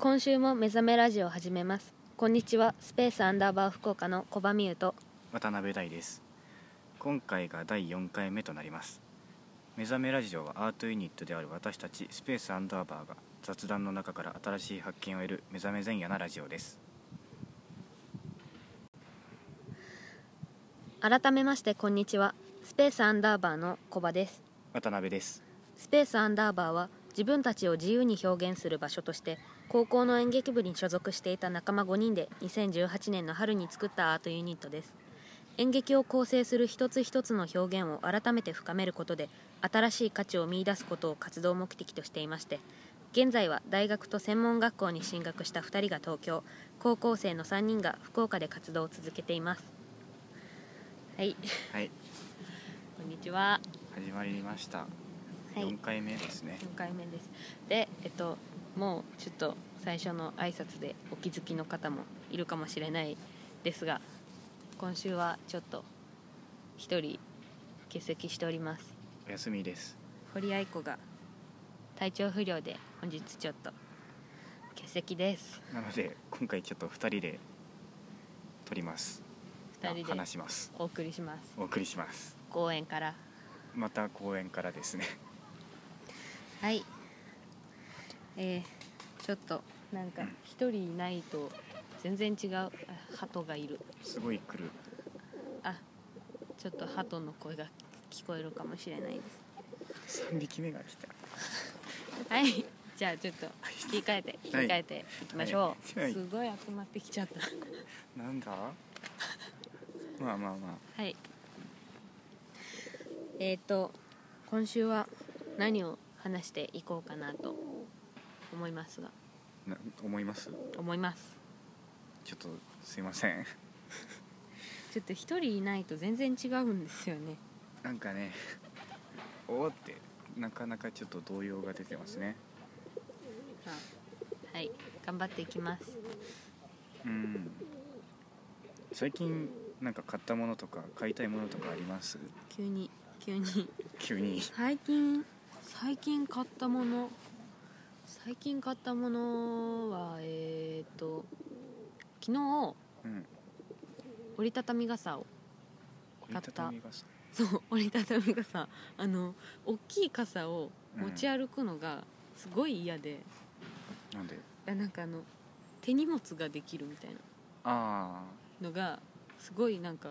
今週も目覚めラジオを始めます。こんにちは。スペースアンダーバー福岡の小場美優と。渡辺大です。今回が第4回目となります。目覚めラジオはアートユニットである私たちスペースアンダーバーが雑談の中から新しい発見を得る目覚め前夜なラジオです。改めましてこんにちは。スペースアンダーバーの小場です。渡辺です。スペースアンダーバーは自分たちを自由に表現する場所として高校の演劇部に所属していた仲間5人で2018年の春に作ったアートユニットです。演劇を構成する一つ一つの表現を改めて深めることで新しい価値を見出すことを活動目的としていまして現在は大学と専門学校に進学した2人が東京高校生の3人が福岡で活動を続けています。はい。はい。こんにちは。始まりました、はい。4回目ですね。4回目です。でえっともうちょっと最初の挨拶でお気づきの方もいるかもしれないですが今週はちょっと一人欠席しております。お休みです。堀愛子が体調不良で本日ちょっと欠席です。なので今回ちょっと2人で撮ります。2人であ話します。お送りします。お送りします。公園から。また公園からですね。はいえー、ちょっとなんか一人いないと全然違うあ鳩がいる。すごい来る。あちょっと鳩の声が聞こえるかもしれないです。3匹目が来た。はい。じゃあちょっと切り替えて切り替えていきましょう、はい。すごい集まってきちゃった。なんだ？まあまあまはい。えっ、ー、と今週は何を話していこうかなと思いますが。あな思います？思います。ちょっとすいません。ちょっと一人いないと全然違うんですよね。なんかねおおってなかなかちょっと動揺が出てますね。あはい。頑張っていきます。うん。最近なんか買ったものとか買いたいものとかあります？急に急に。急に。最近最近買ったもの最近買ったものはえっ、と昨日うん。折りたたみ傘を買った。折りたたみ傘。そう折りたたみ傘。あの大きい傘を持ち歩くのがすごい嫌で、なんで？あなんかあの手荷物ができるみたいな。あのがすごいなんか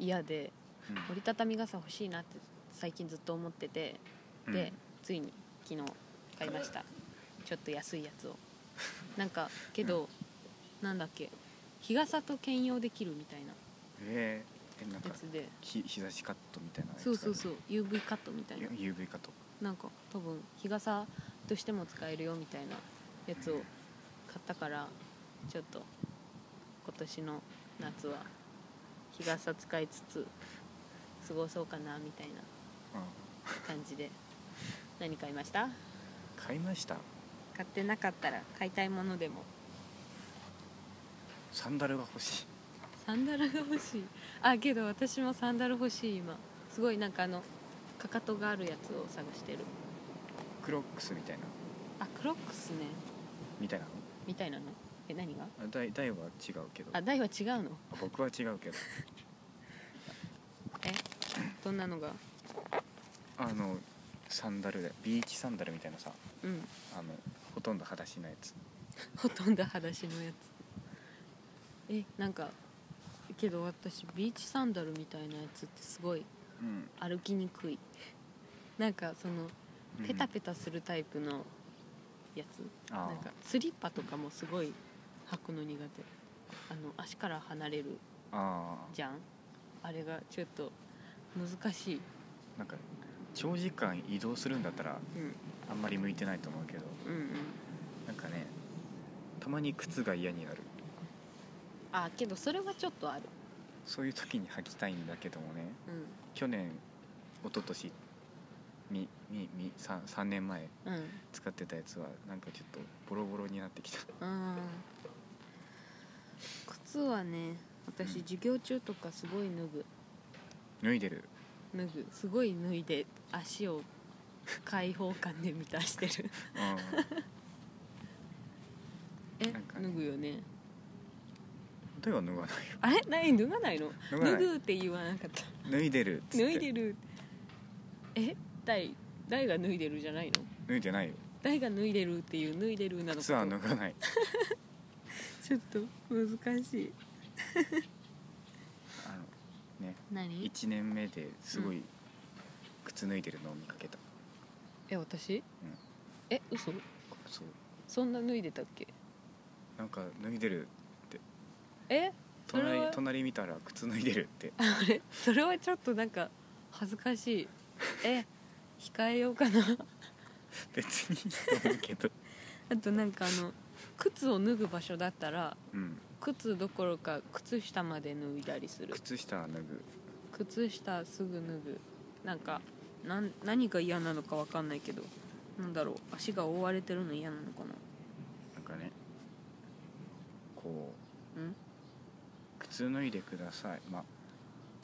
嫌で。あ、うん。折りたたみ傘欲しいなって最近ずっと思ってて。で、ついに昨日買いましたちょっと安いやつを。なんかけど、なんだっけ日傘と兼用できるみたいな。えー、えなんかやつで。ひ日差しカットみたいなやつそうそうそう。UV カットみたいな。UV カット。なんか多分日傘としても使えるよみたいなやつを買ったからちょっと今年の夏は日傘使いつつ過ごそうかなみたいなあ感じで。何買いました？買いました買ってなかったら買いたいものでも。サンダルが欲しい。サンダルが欲しい。あけど私もサンダル欲しい今。すごいなんかあのかかとがあるやつを探してる。クロックスみたいな。あクロックスね。みたいなの？みたいなの？え何が？あ大大は違うけど。あ台は違うの？僕は違うけど。え？どんなのが？あのサンダルでビーチサンダルみたいなさ。うん。あのほとんど裸足のやつ。ほとんど裸足のやつ。えなんかけど私ビーチサンダルみたいなやつってすごいうん。歩きにくい。なんかそのペタペタするタイプのやつ、あなんかスリッパとかもすごい履くの苦手。あの足から離れるああじゃん。あれがちょっと難しい、なんか長時間移動するんだったらうん、あんまり向いてないと思うけどうんうん。なんかねたまに靴が嫌になる。あけどそれはちょっとある。そういう時に履きたいんだけどもねう去年一昨年みみみ 3, 3年前んうん。使ってたやつはなんかちょっとボロボロになってきた。うん。靴はね私うん。授業中とかすごい脱ぐ。脱いでる脱ぐすごい脱いで足を開放感で満たしてる。うん。えなんかね。脱ぐよね。手は脱がないよ。あれ？何脱がないの？脱がない。脱ぐって言わなかった。脱いでるっつって。脱いでる。え？大大が脱いでるじゃないの？脱いでないよ。大が脱いでるっていう脱いでるなの靴は脱がない。ちょっと難しいね。何？1年目ですごい靴脱いでるのを見かけた。え私、え嘘？そう。そんな脱いでたっけ？なんか脱いでるえ？それ隣は？隣見たら靴脱いでるって。あれ？それはちょっとなんか恥ずかしい。え？控えようかな。別にいいと思うけど。あとなんかあの靴を脱ぐ場所だったらうん靴どころか靴下まで脱いだりする。靴下は脱ぐ。靴下すぐ脱ぐ。なんかなん何が嫌なのかわかんないけどなんだろう。足が覆われてるの嫌なのかな。なんかねこううん？靴脱いでください。まあ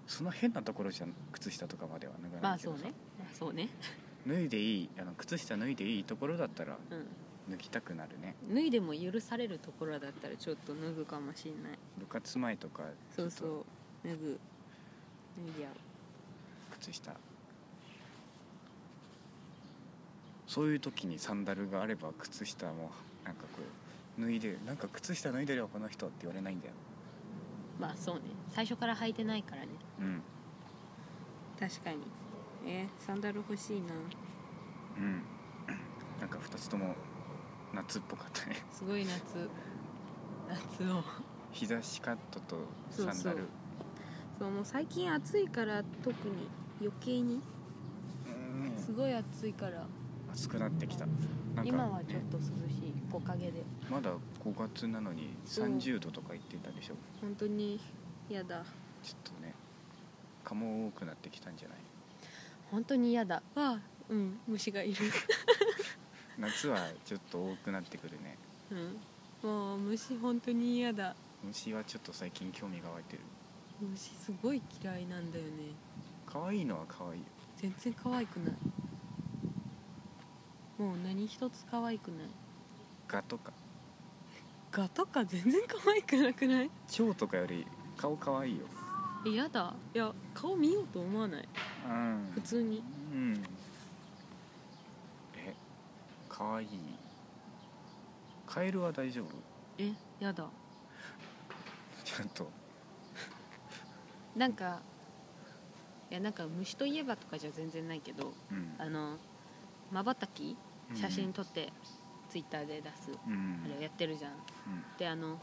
その変なところじゃ靴下とかまでは脱がまないけどさ。あそうね。まあそうね。脱いでいいあの靴下脱いでいいところだったらうん脱ぎたくなるね。脱いでも許されるところだったらちょっと脱ぐかもしれない。部活前とかそうそう。脱ぐ。脱いじゃう。靴下。そういう時にサンダルがあれば靴下もなんかこう脱いでるなんか靴下脱いでるよこの人って言われないんだよ。まあそうね。最初から履いてないからね。うん。確かに。えーサンダル欲しいな。うん。なんか2つとも夏っぽかったね。すごい夏。夏を。日差しカットとサンダル。そうそう。そうもう最近暑いから特に余計に。うん。すごい暑いから。暑くなってきた。なんか、ね、今はちょっと涼しい木陰で。まだ5月なのにそう30度とか言ってたでしょ。本当に嫌だ。ちょっとね蚊も多くなってきたんじゃない？本当に嫌だ。わあうん虫がいる夏はちょっと多くなってくるね。うん。もう虫本当に嫌だ。虫はちょっと最近興味が湧いてる。虫すごい嫌いなんだよね。可愛いのは可愛いよ。全然可愛くない。もう何一つ可愛くない。ガとか。ガとか全然可愛くなくない？蝶とかより顔可愛いよ。えやだ。いや顔見ようと思わない？うん。普通に。うん。え可愛い。カエルは大丈夫？えやだ。ちゃんと。なんかいやなんか虫といえばとかじゃ全然ないけどうん。あのまばたき？写真撮ってツイッターで出す、うん。あれをやってるじゃん。うん。であの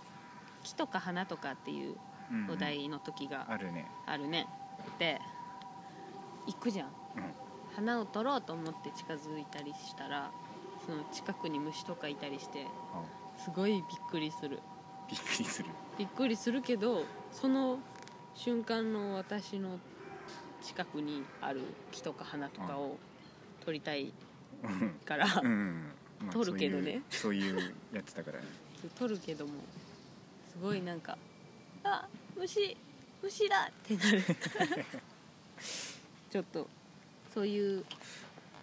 木とか花とかっていううん。お題の時があるね。あるね。で行くじゃん。うん。花を取ろうと思って近づいたりしたらその近くに虫とかいたりしてあすごいびっくりする。びっくりする。びっくりするけどその瞬間の私の近くにある木とか花とかを撮りたいうん。から、うん。まあ撮るけどね。そういうやつだからね。撮るけどもすごいなんか「あ虫虫だ!」ってなる。ちょっとそういう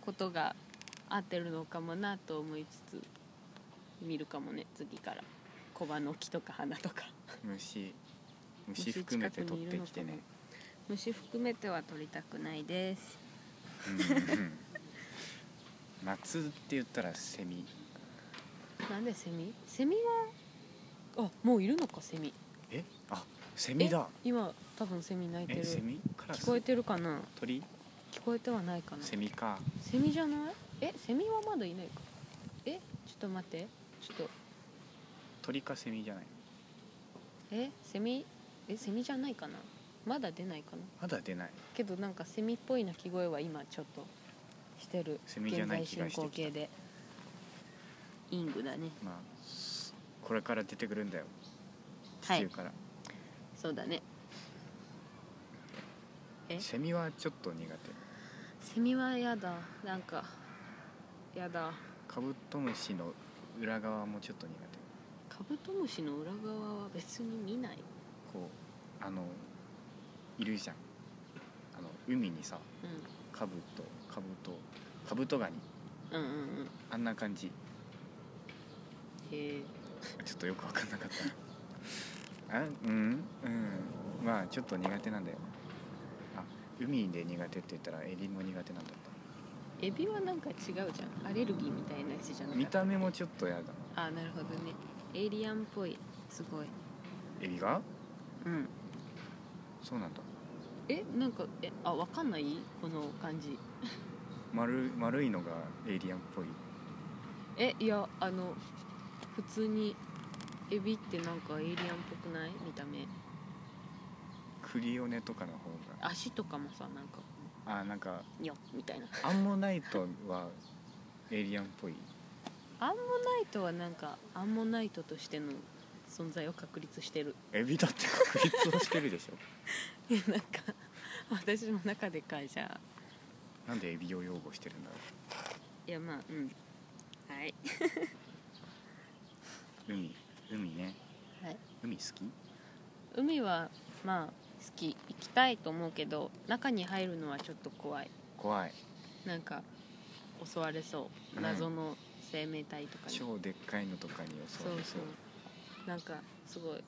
ことが合ってるのかもなと思いつつ見るかもね次から。小葉の木とか花とか。虫。虫含めて取ってきてね。虫含めては撮りたくないです。夏って言ったらセミ。なんでセミ？セミは？あもういるのかセミ。え？あセミだ。え今多分セミ鳴いてる。えセミ？聞こえてるかな？鳥？聞こえてはないかな。セミか。セミじゃない？えセミはまだいないか。えちょっと待って。ちょっと。鳥かセミじゃないえセミ？えセミじゃないかな。まだ出ないかな。まだ出ない。けどなんかセミっぽい鳴き声は今ちょっと。してる。セミじゃない気がしてきた。現在進行形で。イングだね。まあすこれから出てくるんだよ。はい。地中から、そうだね。え？セミはちょっと苦手。セミはやだ。なんかやだ。カブトムシの裏側もちょっと苦手。カブトムシの裏側は別に見ない？こうあのいるじゃん。あの海にさうカブトカブトカブトガニ。んうんうんうん。あんな感じ。へえ。ちょっとよく分かんなかったな。あうんうん。まあちょっと苦手なんだよ。あ海で苦手って言ったらエビも苦手なんだ。っエビはなんか違うじゃん。アレルギーみたいなやつじゃな見た目もちょっとやだあなるほどね。エイリアンっぽい。すごい。エビが？うん。そうなんだ。えなんかえあわかんない？この感じ。丸丸いのがエイリアンっぽい。えいやあの普通にエビってなんかエイリアンっぽくない？見た目。クリオネとかの方足とかもさなんか。があなんかニョッみたいな。アンモナイトはエイリアンっぽい？アンモナイトはなんかアンモナイトとしての存在を確立してる。エビだって確立をしてるでしょ。い やなんか私の中でかじゃあなんでエビを擁護してるんだろいやまあうん。はい、う海海ね。はい、海好き？海はまあ好き行きたいと思うけど中に入るのはちょっと怖い。怖い。なんか襲われそう。うん。謎の生命体とかに、超でっかいのとかに襲われそそうう。なんかすごい。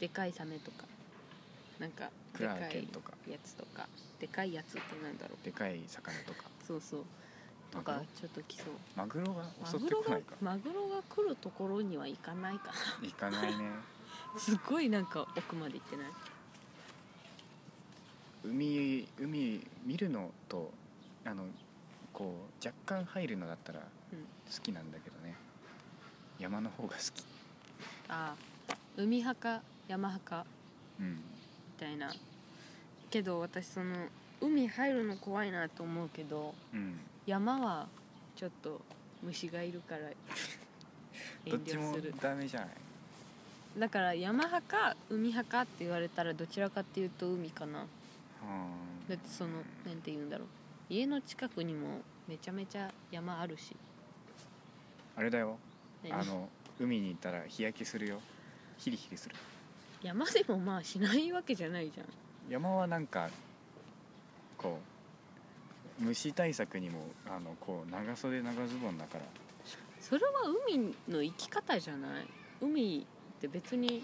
でかいサメとか。なんかクラでかいーケンとかやつとか。でかいやつってなんだろう。でかい魚とか。そうそう。とかマグロ？ちょっと来そう。マグロが襲っマグロがてこないか。マグロが来るところには行かないかな。行かないね。すごいなんか奥まで行ってない海海見るのとあのこう若干入るのだったらうん。好きなんだけどね。山の方が好き。ああ。海派か山派か。うん。みたいな。けど私その海入るの怖いなと思うけどうん。山はちょっと虫がいるから 遠どっちも慮するダメじゃない？だから山派か海派かって言われたらどちらかっていうと海かな。はだってそのなんて言うんだろう。家の近くにもめちゃめちゃ山あるし。ああれだよ。何？あの海に行ったら日焼けするよ。ヒリヒリする。山でもまあしないわけじゃないじゃん。山はなんかこう虫対策にもあのこう長袖長ズボンだから。それは海の生き方じゃない？海って別に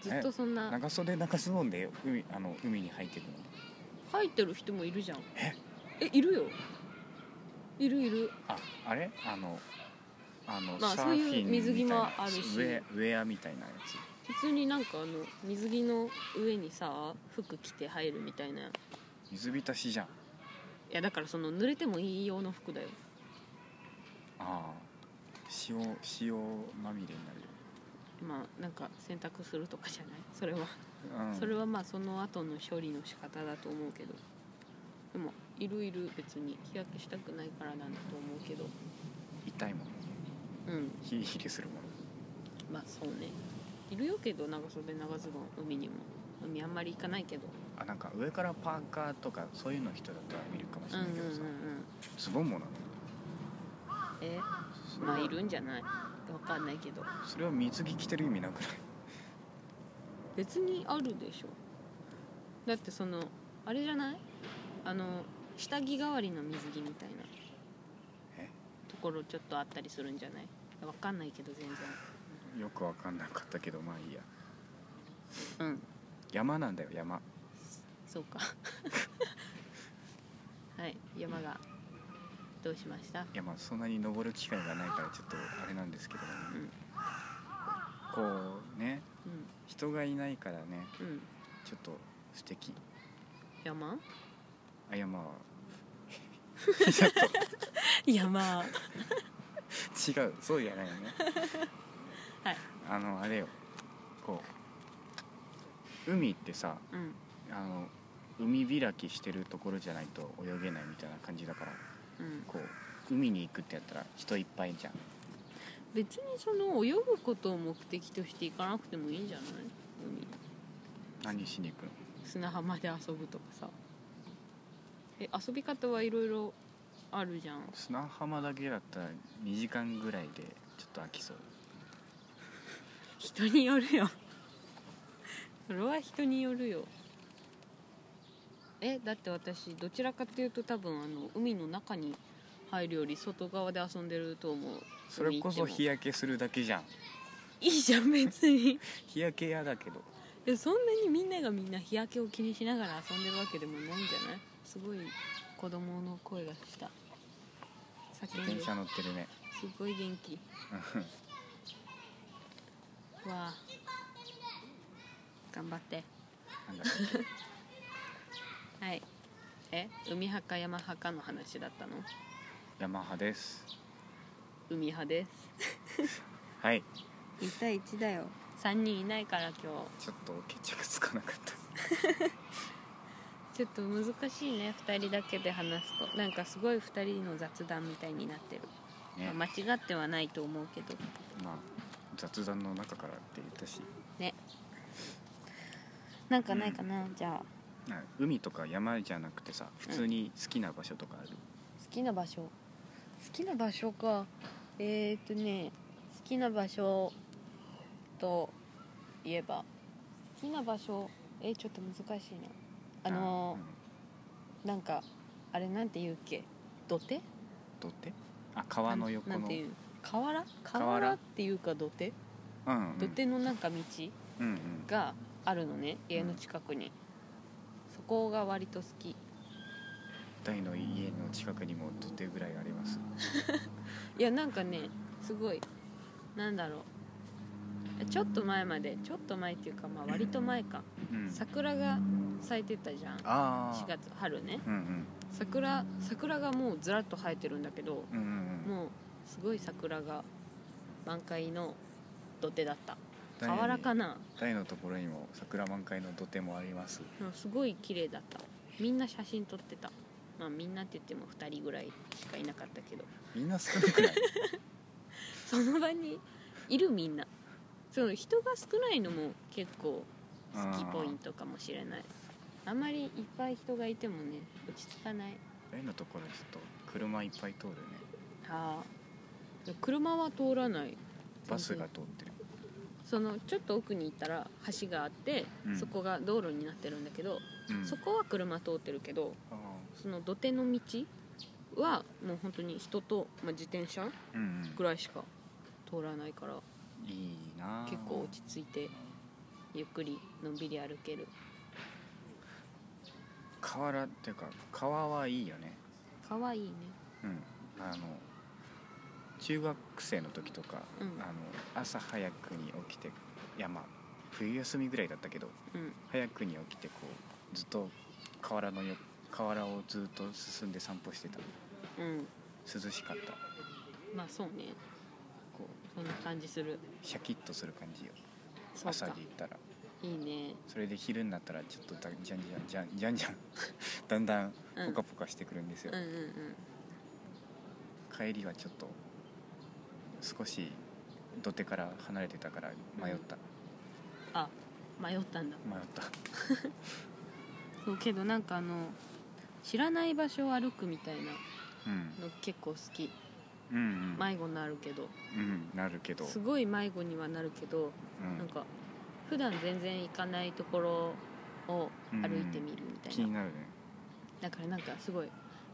ずっとそんな長袖長ズボンで海あの海に入ってるの入ってる人もいるじゃん。え？えいるよ。いるいる。ああれ？あのあの、まあそういう水着もあるし。ウェウェアみたいなやつ。普通になんかあの水着の上にさ服着て入るみたいな。い水浸しじゃん。やだからその濡れてもいい用の服だよ。ああ。塩塩まみれになるよ。まあなんか洗濯するとかじゃない？それは、うん。それはまあその後の処理の仕方だと思うけど。でもいるいる別に日焼けしたくないからなんだと思うけど。痛いもんうん。ヒリヒリするもんまあそうね。いるよけど長袖長ズボン海にも。海あんまり行かないけど。あなんか上からパーカーとかそういうの人だったら見るかもしうんうんうんうん。れないけどさ、ズボンもなのえまあいるんじゃない？わかんないけど。それは水着着てる意味なくない？別にあるでしょ。だってそのあれじゃない？あの下着代わりの水着みたいな。え？ところちょっとあったりするんじゃない？わかんないけど全よくわかんなかったけどまあいいや。然うん。山なんだよ山。そうか。はい山が。どうしました？いやまあそんなに登る機会がないからちょっとあれなんですけど、うんこうねう人がいないからねんうん。ちょっと素敵。山？あ山。は 山。違う。そうじゃないよね。はい。あのあれよ。こう海ってさうん。あの海開きしてるところじゃないと泳げないみたいな感じだからうん。こう海に行くってやったら人いっぱいじゃん別にその泳ぐことを目的として行かなくてもいいんじゃない？海何しに行くの？砂浜で遊ぶとかさ。え遊び方はいろいろあるじゃん。砂浜だけだったら2時間ぐらいでちょっと飽きそう。人によるよ。それは人によるよ。えだって私どちらかというと多分あの海の中に入るより外側で遊んでると思うそれこそ日焼けするだけじゃん。いいじゃん別に。日焼け嫌だけど。いやそんなにみんながみんな日焼けを気にしながら遊んでるわけでもないんじゃない？すごい子供の声がした。自転車乗ってるね。すごい元気。わあ。頑張って。なんだっけ？はい。え？海派か山派かの話だったの？ヤマハです海派です。はい。1対1だよ。3人いないから今日。ちょっと決着つかなかった。ちょっと難しいね2人だけで話すと。なんかすごい2人の雑談みたいになってる、ね。まあ間違ってはないと思うけど。まあ雑談の中からって言ったし。ね。なんかないかな、じゃあ。な海とか山じゃなくてさ普通に好きな場所とかある、好きな場所。好きな場所かえー、っとね好きな場所といえば。好きな場所？えー、ちょっと難しいな。あのーなんかあれなんて言うっけ？土手？土手？あ川の横の。なんていう？河原？河原？っていうか土手？うんうん。土手のなんか道？うんうん。があるのね家の近くに、そこが割と好き大の家の近くにも土手ぐらいあります。いやなんかねすごいなんだろう。ちょっと前までちょっと前っていうかまあ割と前か。うん。桜が咲いてたじゃん。ああ4月春ね。うんうん。桜桜がもうずらっと生えてるんだけどうんうんうん。もうすごい桜が満開の土手だった。大河原かな。大のところにも桜満開の土手もあります。うんすごい綺麗だった。みんな写真撮ってたまあみんなって言っても2人ぐらいしかいなかったけど。みんな少なくない？その場にいるみんな。その人が少ないのも結構好きポイントかもしれない。あんまりいっぱい人がいてもね落ち着かない。大のところちょっと車いっぱい通るね。ああ車は通らない。バスが通ってる。そのちょっと奥に行ったら橋があって、うん。そこが道路になってるんだけど、うん。そこは車通ってるけどあその土手の道はもう本当に人と、まあ、自転車ぐらいしか通らないからいいなあ。結構落ち着いてゆっくりのんびり歩ける。河原っていうか川はいいよね。かわいいね。うん。あの中学生の時とか、うん。あの朝早くに起きていやまあ冬休みぐらいだったけどうん。早くに起きてこうずっと河原のよ河原をずっと進んで散歩してた。うん。涼しかった。まあそうね。こそんな感じする。うシャキッとする感じよ。そう朝かで行ったら。いいね。それで昼になったらちょっとだじゃんじゃんじゃんじゃんじゃん。だんだんうん。ポカポカしてくるんですよ、うんうんうん。帰りはちょっと少し土手から離れてたから迷った、あ迷ったんだ。迷った。そうけどなんかあの知らない場所を歩くみたいなうん。の結構好き。うんうん、迷子になるけど。うんなるけど。すごい迷子にはなるけどうん。なんか普段全然行かないところを歩いてみるみたいな、気になるね。だからなんかすごい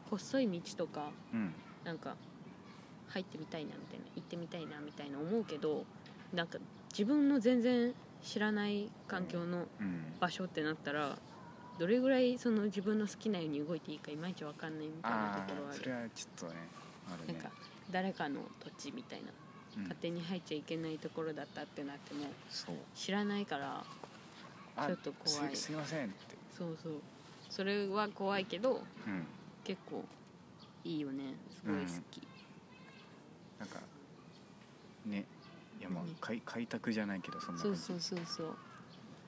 細い道とかうん。なんか入ってみたいなみたいな行ってみたいなみたいな思うけどなんか自分の全然知らない環境のうん。場所ってなったらどれぐらいその自分の好きなように動いていいかいまいち分かんないみたいなあところはある？あそれはちょっとねあるね。なんか誰かの土地みたいなうん。勝手に入っちゃいけないところだったってなっても知らないからあちょっと怖い。すすいませんって。そうそう。それは怖いけどうん。結構いいよね。すごい好き、なんかねいやまあ何開開拓じゃないけどそんなそうそうそうそう。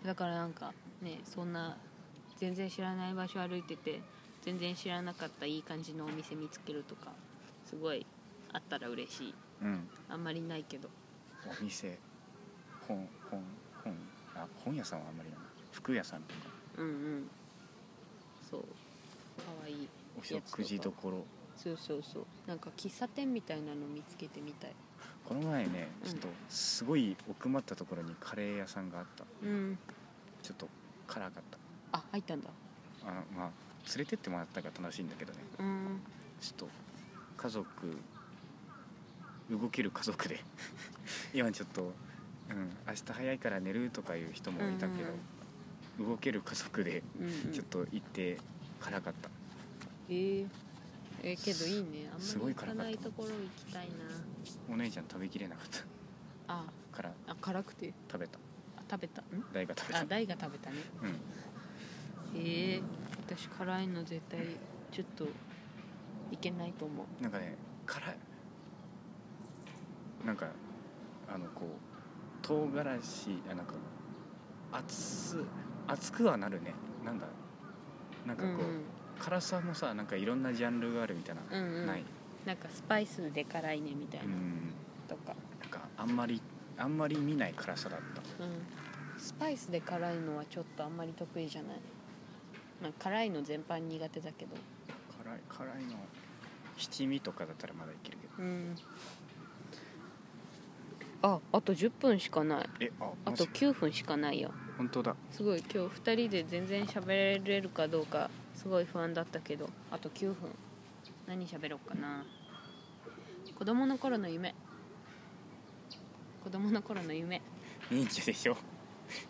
だからなんかねそんな全然知らない場所歩いてて全然知らなかったいい感じのお店見つけるとかすごいあったら嬉しい。うん。あんまりないけど。お店。本本本。あ本屋さんはあんまりない。服屋さんとか。うんうん。そう。かわいい。お食事どころ。そうそうそう。なんか喫茶店みたいなの見つけてみたい。この前ねうん。ちょっとすごい奥まったところにカレー屋さんがあった。うん。ちょっと辛かったあ入ったんだ。あのまあ連れてってもらったから楽しいんだけどね。うん。ちょっと家族動ける家族で。今ちょっとうん、明日早いから寝るとかいう人もいたけど、動ける家族でうんうん。ちょっと行って辛かった、えー、えーけどいいね。あんすまり行かないところ行きたいな。お姉ちゃん食べきれなかった。あ。からあ辛くて？食べた。あ食べた？ん？大が食べた。あ大が食べたね。うんええ私辛いの絶対ちょっといけないと思う。なんかね辛い。なんかあのこう唐辛子あなんか熱熱くはなるね。なんだ。なんかこう、うん辛さもさなんかいろんなジャンルがあるみたいな、うんうん。ない。なんかスパイスで辛いねみたいうな、ん。とか、なんかあんまりあんまり見ない辛さだった。うん、スパイスで辛いのはちょっとあんまり得意じゃない、まあ、辛いの全般苦手だけど。辛い辛いの七味とかだったらまだいけるけど。うん。ああと10分しかない。えああとマジ9分しかないよ。本当だ。すごい今日2人で全然喋れるかどうかすごい不安だったけど。あと9分。何喋ろうかな。子供の頃の夢。子供の頃の夢。忍者でしょ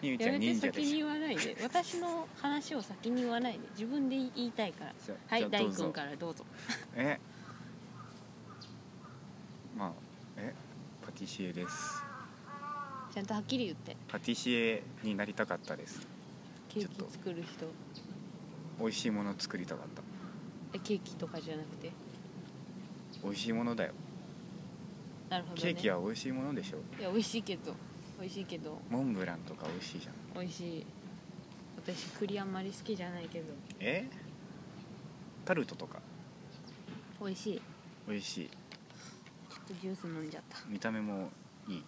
み ゆちゃん忍者で先に言わないで。私の話を先に言わないで。自分で言いたいから。じゃはい大じゃあどうぞ。君からどうぞ。え？まあえ？パティシエです。ちゃんとはっきり言って。パティシエになりたかったです。ケーキちょっと。作る人。美味しいもの作りたかった。えケーキとかじゃなくて？美味しいものだよ。なるほど、ね、ケーキは美味しいものでしょ。いや美味しいけど美味しいけど。モンブランとか美味しいじゃん。美味しい。私栗あんまり好きじゃないけど。え？タルトとか。美味しい。美味しい。ちょっとジュース飲んじゃった。見た目もいい。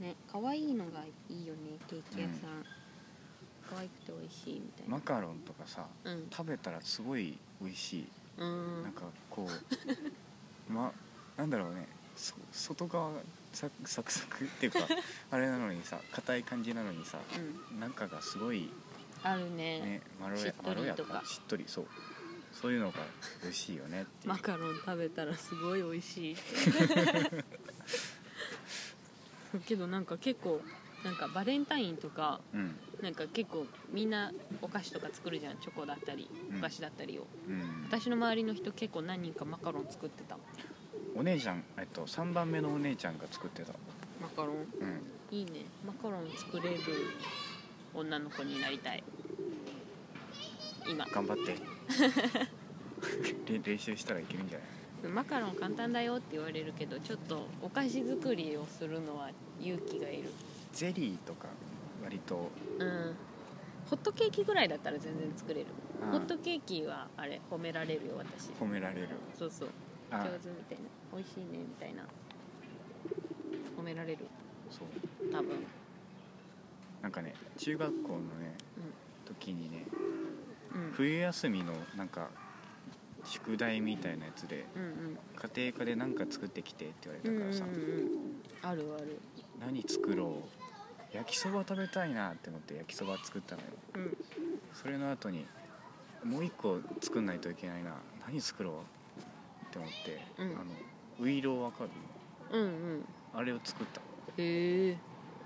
ね可愛いのがいいよねケーキ屋さん、可愛くて美味しいみたいな。マカロンとかさうん。食べたらすごい美味しい、うん。なんかこう まなんだろうね。そ外側がササクサクっていうか あれなのにさ硬い感じなのにさうん。中がすごいあるね。ねまろやしっとりまろやとかかしっとりそう。そういうのが美味しいよねってマカロン食べたらすごい美味しい。けどなんか結構なんかバレンタインとかうん。なんか結構みんなお菓子とか作るじゃん。チョコだったりうん。お菓子だったりを、うん。私の周りの人結構何人かマカロン作ってたお姉ちゃんえっと3番目のお姉ちゃんが作ってた。マカロン？うん。いいね。マカロン作れる女の子になりたい。今。頑張って。れ練習したらいけるんじゃない？マカロン簡単だよって言われるけどちょっとお菓子作りをするのは勇気がいる。ゼリーとか割と。うん。ホットケーキぐらいだったら全然作れる。あホットケーキはあれ褒められるよ私。褒められる。そうそう上あ手みたいな美味しいねみたいな褒められる。そう。多分。なんかね中学校のね時にねうん。うん冬休みのなんか宿題みたいなやつでうん家庭科で何か作ってきてって言わうんうんうんれたからさ、うん。あるある。何作ろう？焼きそば食べたいなって思って焼きそば作ったのよ。うん。それの後にもう一個作んないといけないな。何作ろう？って思って、うん。あのウイローわかる？うんうん。あれを作った、へえ。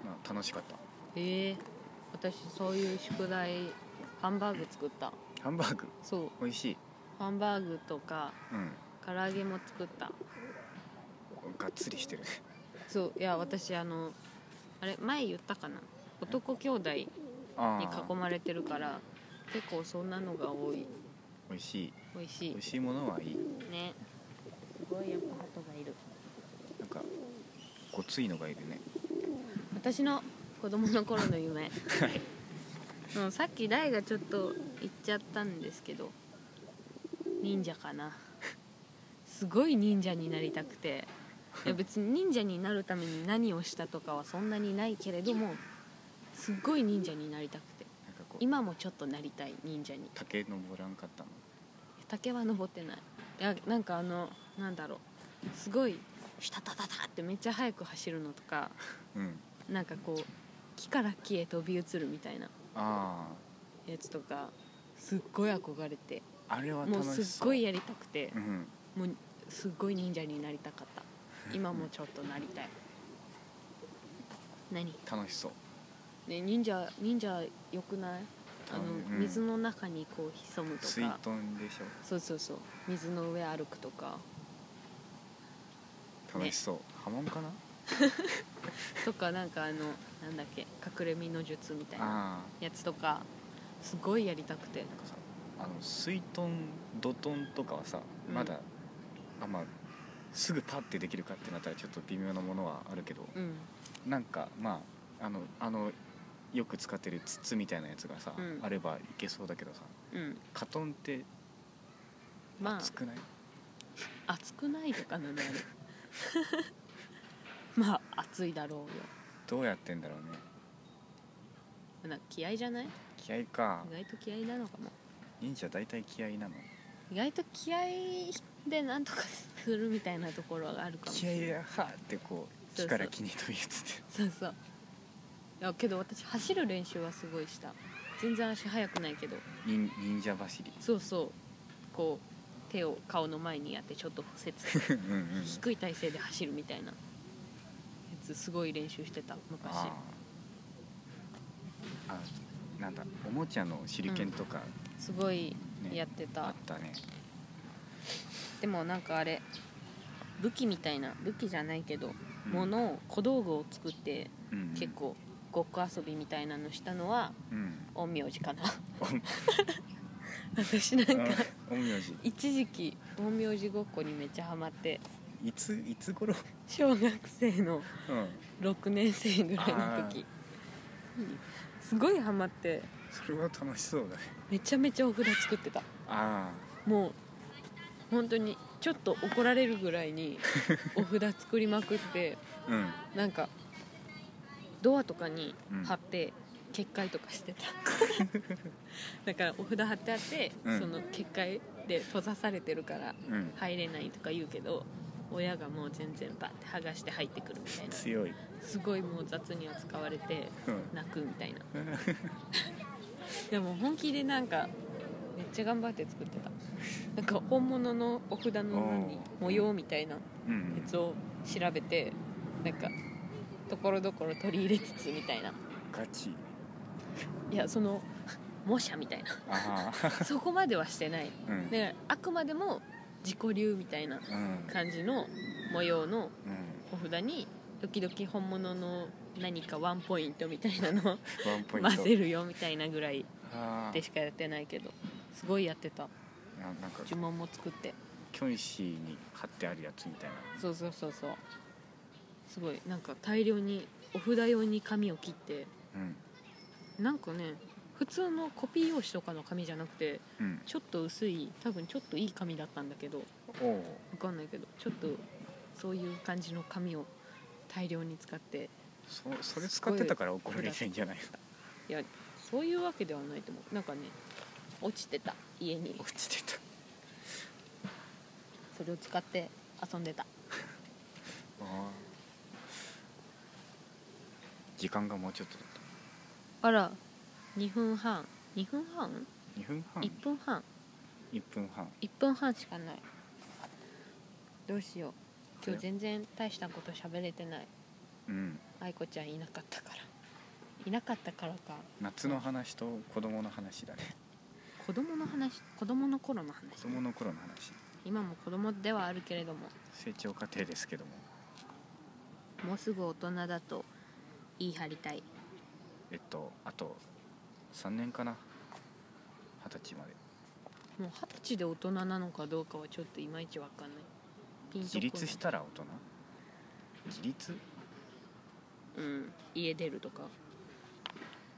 まあ、楽しかった。へえ。私そういう宿題ハンバーグ作った。ハンバーグ？そう。美味しい。ハンバーグとかうん。唐揚げも作った。がっつりしてる。ねそう。いや私あのあれ前言ったかな？男兄弟にあ囲あまれてるから結構そんなのが多い。美味しい。美味しい。美味しいものはいい。ね。すごいやっぱ鳩がいるなんかごついのがいるね。私の子供の頃の夢。はい。もうさっき大がちょっと言っちゃったんですけど忍者かな。すごい忍者になりたくて。いや別に忍者になるために何をしたとかはそんなにないけれどもすっごい忍者になりたくて。なんかこう今もちょっとなりたい忍者に。竹登らんかったの竹は登ってない。いやなんかあのなんだろう。すごいシュタタタタってめっちゃ速く走るのとかうん。なんかこう木から木へ飛び移るみたいなあやつとかすっごい憧れて。ああれはもう楽しそう。すっごいやりたくて。うん。もうすっごい忍者になりたかった。今もちょっとなりたい。何？楽しそう。ね忍者忍者よくない？あの、うん。水の中にこう潜むと水か遁でしょ。そうそうそう。水の上歩くとか楽しそう、波紋かな？とかなんかあのなんだっけ隠れ身の術みたいなああやつとかすごいやりたくて。なんかさあの水遁土遁とかはさうん。まだ、あまあすぐパッてできるかってなったらちょっと微妙なものはあるけどうん。なんかまああのあのよく使ってる筒みたいなやつがさ、うん。あればいけそうだけどさうん。カトンってまあ。熱くない、熱くないとかなのあれ まあ熱いだろうよ。どうやってんだろうね。なんか気合じゃない？気合か。意外と気合なのかも。忍者大体気合なの。意外と気合でなんとかするみたいなところがあるかも気合ではーってこうそうそう火から木に飛び移って。そうそう。いやけど私走る練習はすごいした。全然足速くないけど。忍忍者走り。そうそう。こう手を顔の前にやってちょっと伏せてうんうん。低い体勢で走るみたいな。やつすごい練習してた昔。あー。あなんだおもちゃの手裏剣とか、すごいねやってた、あったね。でもなんかあれ武器みたいな武器じゃないけど、うん。ものを小道具を作ってうんうん。結構ごっこ遊びみたいなのしたのはうん。陰陽師かな。お 私なんかあ陰陽師一時期陰陽師ごっこにめっちゃハマって。いついつ頃？小学生のうん。6年生ぐらいの時。うんすごいハマって。それは楽しそうだね。めちゃめちゃお札作ってた。あもう本当にちょっと怒られるぐらいに お札作りまくってあうん。なんかドアとかにうん貼って結界とかしてた。だからお札貼ってあって、うん。その結界で閉ざされてるからうん。入れないとか言うけど親がもう全然バッて剥がして入ってくるみたいな。強い。すごいもう雑に扱われてうん。泣くみたいな。でも本気でなんかめっちゃ頑張って作ってた。なんか本物のお札の何模様みたいなやうん。つを調べてなんかところどころ取り入れつつみたいな。ガチいやその模写みたいな。そこまではしてない。うん。であくまでも自己流みたいなうん。感じの模様のうん。お札に時々本物の何かワンポイントみたいなの混ぜるよみたいなぐらいあ。でしかやってないけどすごいやってた。あなんか呪文も作って。キョンシーに貼ってあるやつみたいな。そうそうそうそう。すごいなんか大量にお札用に紙を切ってうんなんかね普通のコピー用紙とかの紙じゃなくてうん。ちょっと薄い多分ちょっといい紙だったんだけどおおわかんないけどちょっとそういう感じの紙を大量に使ってそそれ使ってたから怒られてんじゃない？いやそういうわけではないと思う。なんかね落ちてた家に。落ちてた。それを使って遊んでた。時間がもうちょっとあら2分半。2分半？た2分半。1分半。1分半。1分半しかない。どうしよう。今日全然大したこと喋れてない。うん。愛子ちゃんいなかったから。いなかったからか。夏の話と子供の話だね。子供の話？子供の頃の子話供の頃の話。今も子供ではあるけれども。成長過程ですけども。もうすぐ大人だと言い張りたいえっとあと3年かな。二十歳まで。もう二十歳で大人なのかどうかはちょっといまいちわかんない。ピンとこない。自立したら大人？自立？うん。家出るとか。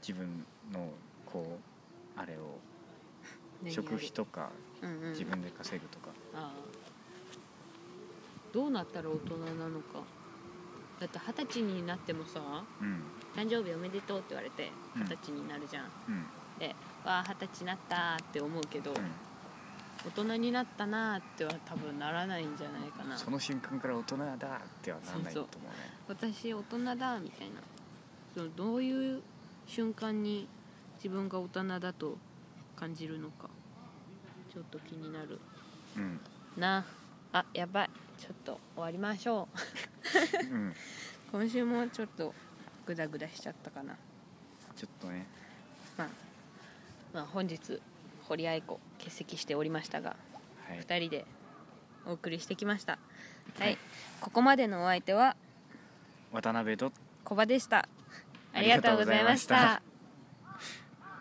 自分のこうあれを何 食費とかうんうん。自分で稼ぐとか。ああ。どうなったら大人なのか。だって二十歳になってもさうん「誕生日おめでとう」って言われてうん二十歳になるじゃん、うん。で「わあ二十歳になった」って思うけど、うん。大人になったなーっては多分ならないんじゃないかな。その瞬間から大人だってはなんないと思うね。私大人だみたいな。そのどういう瞬間に自分が大人だと感じるのかちょっと気になる。うん。なあやばい。ちょっと終わりましょう。うん。今週もちょっとグダグダしちゃったかな。ちょっとね。まあ、まあ、本日堀愛子欠席しておりましたがはい。2人でお送りしてきました。はい、はい。ここまでのお相手は渡辺と小場でした。ありがとうございました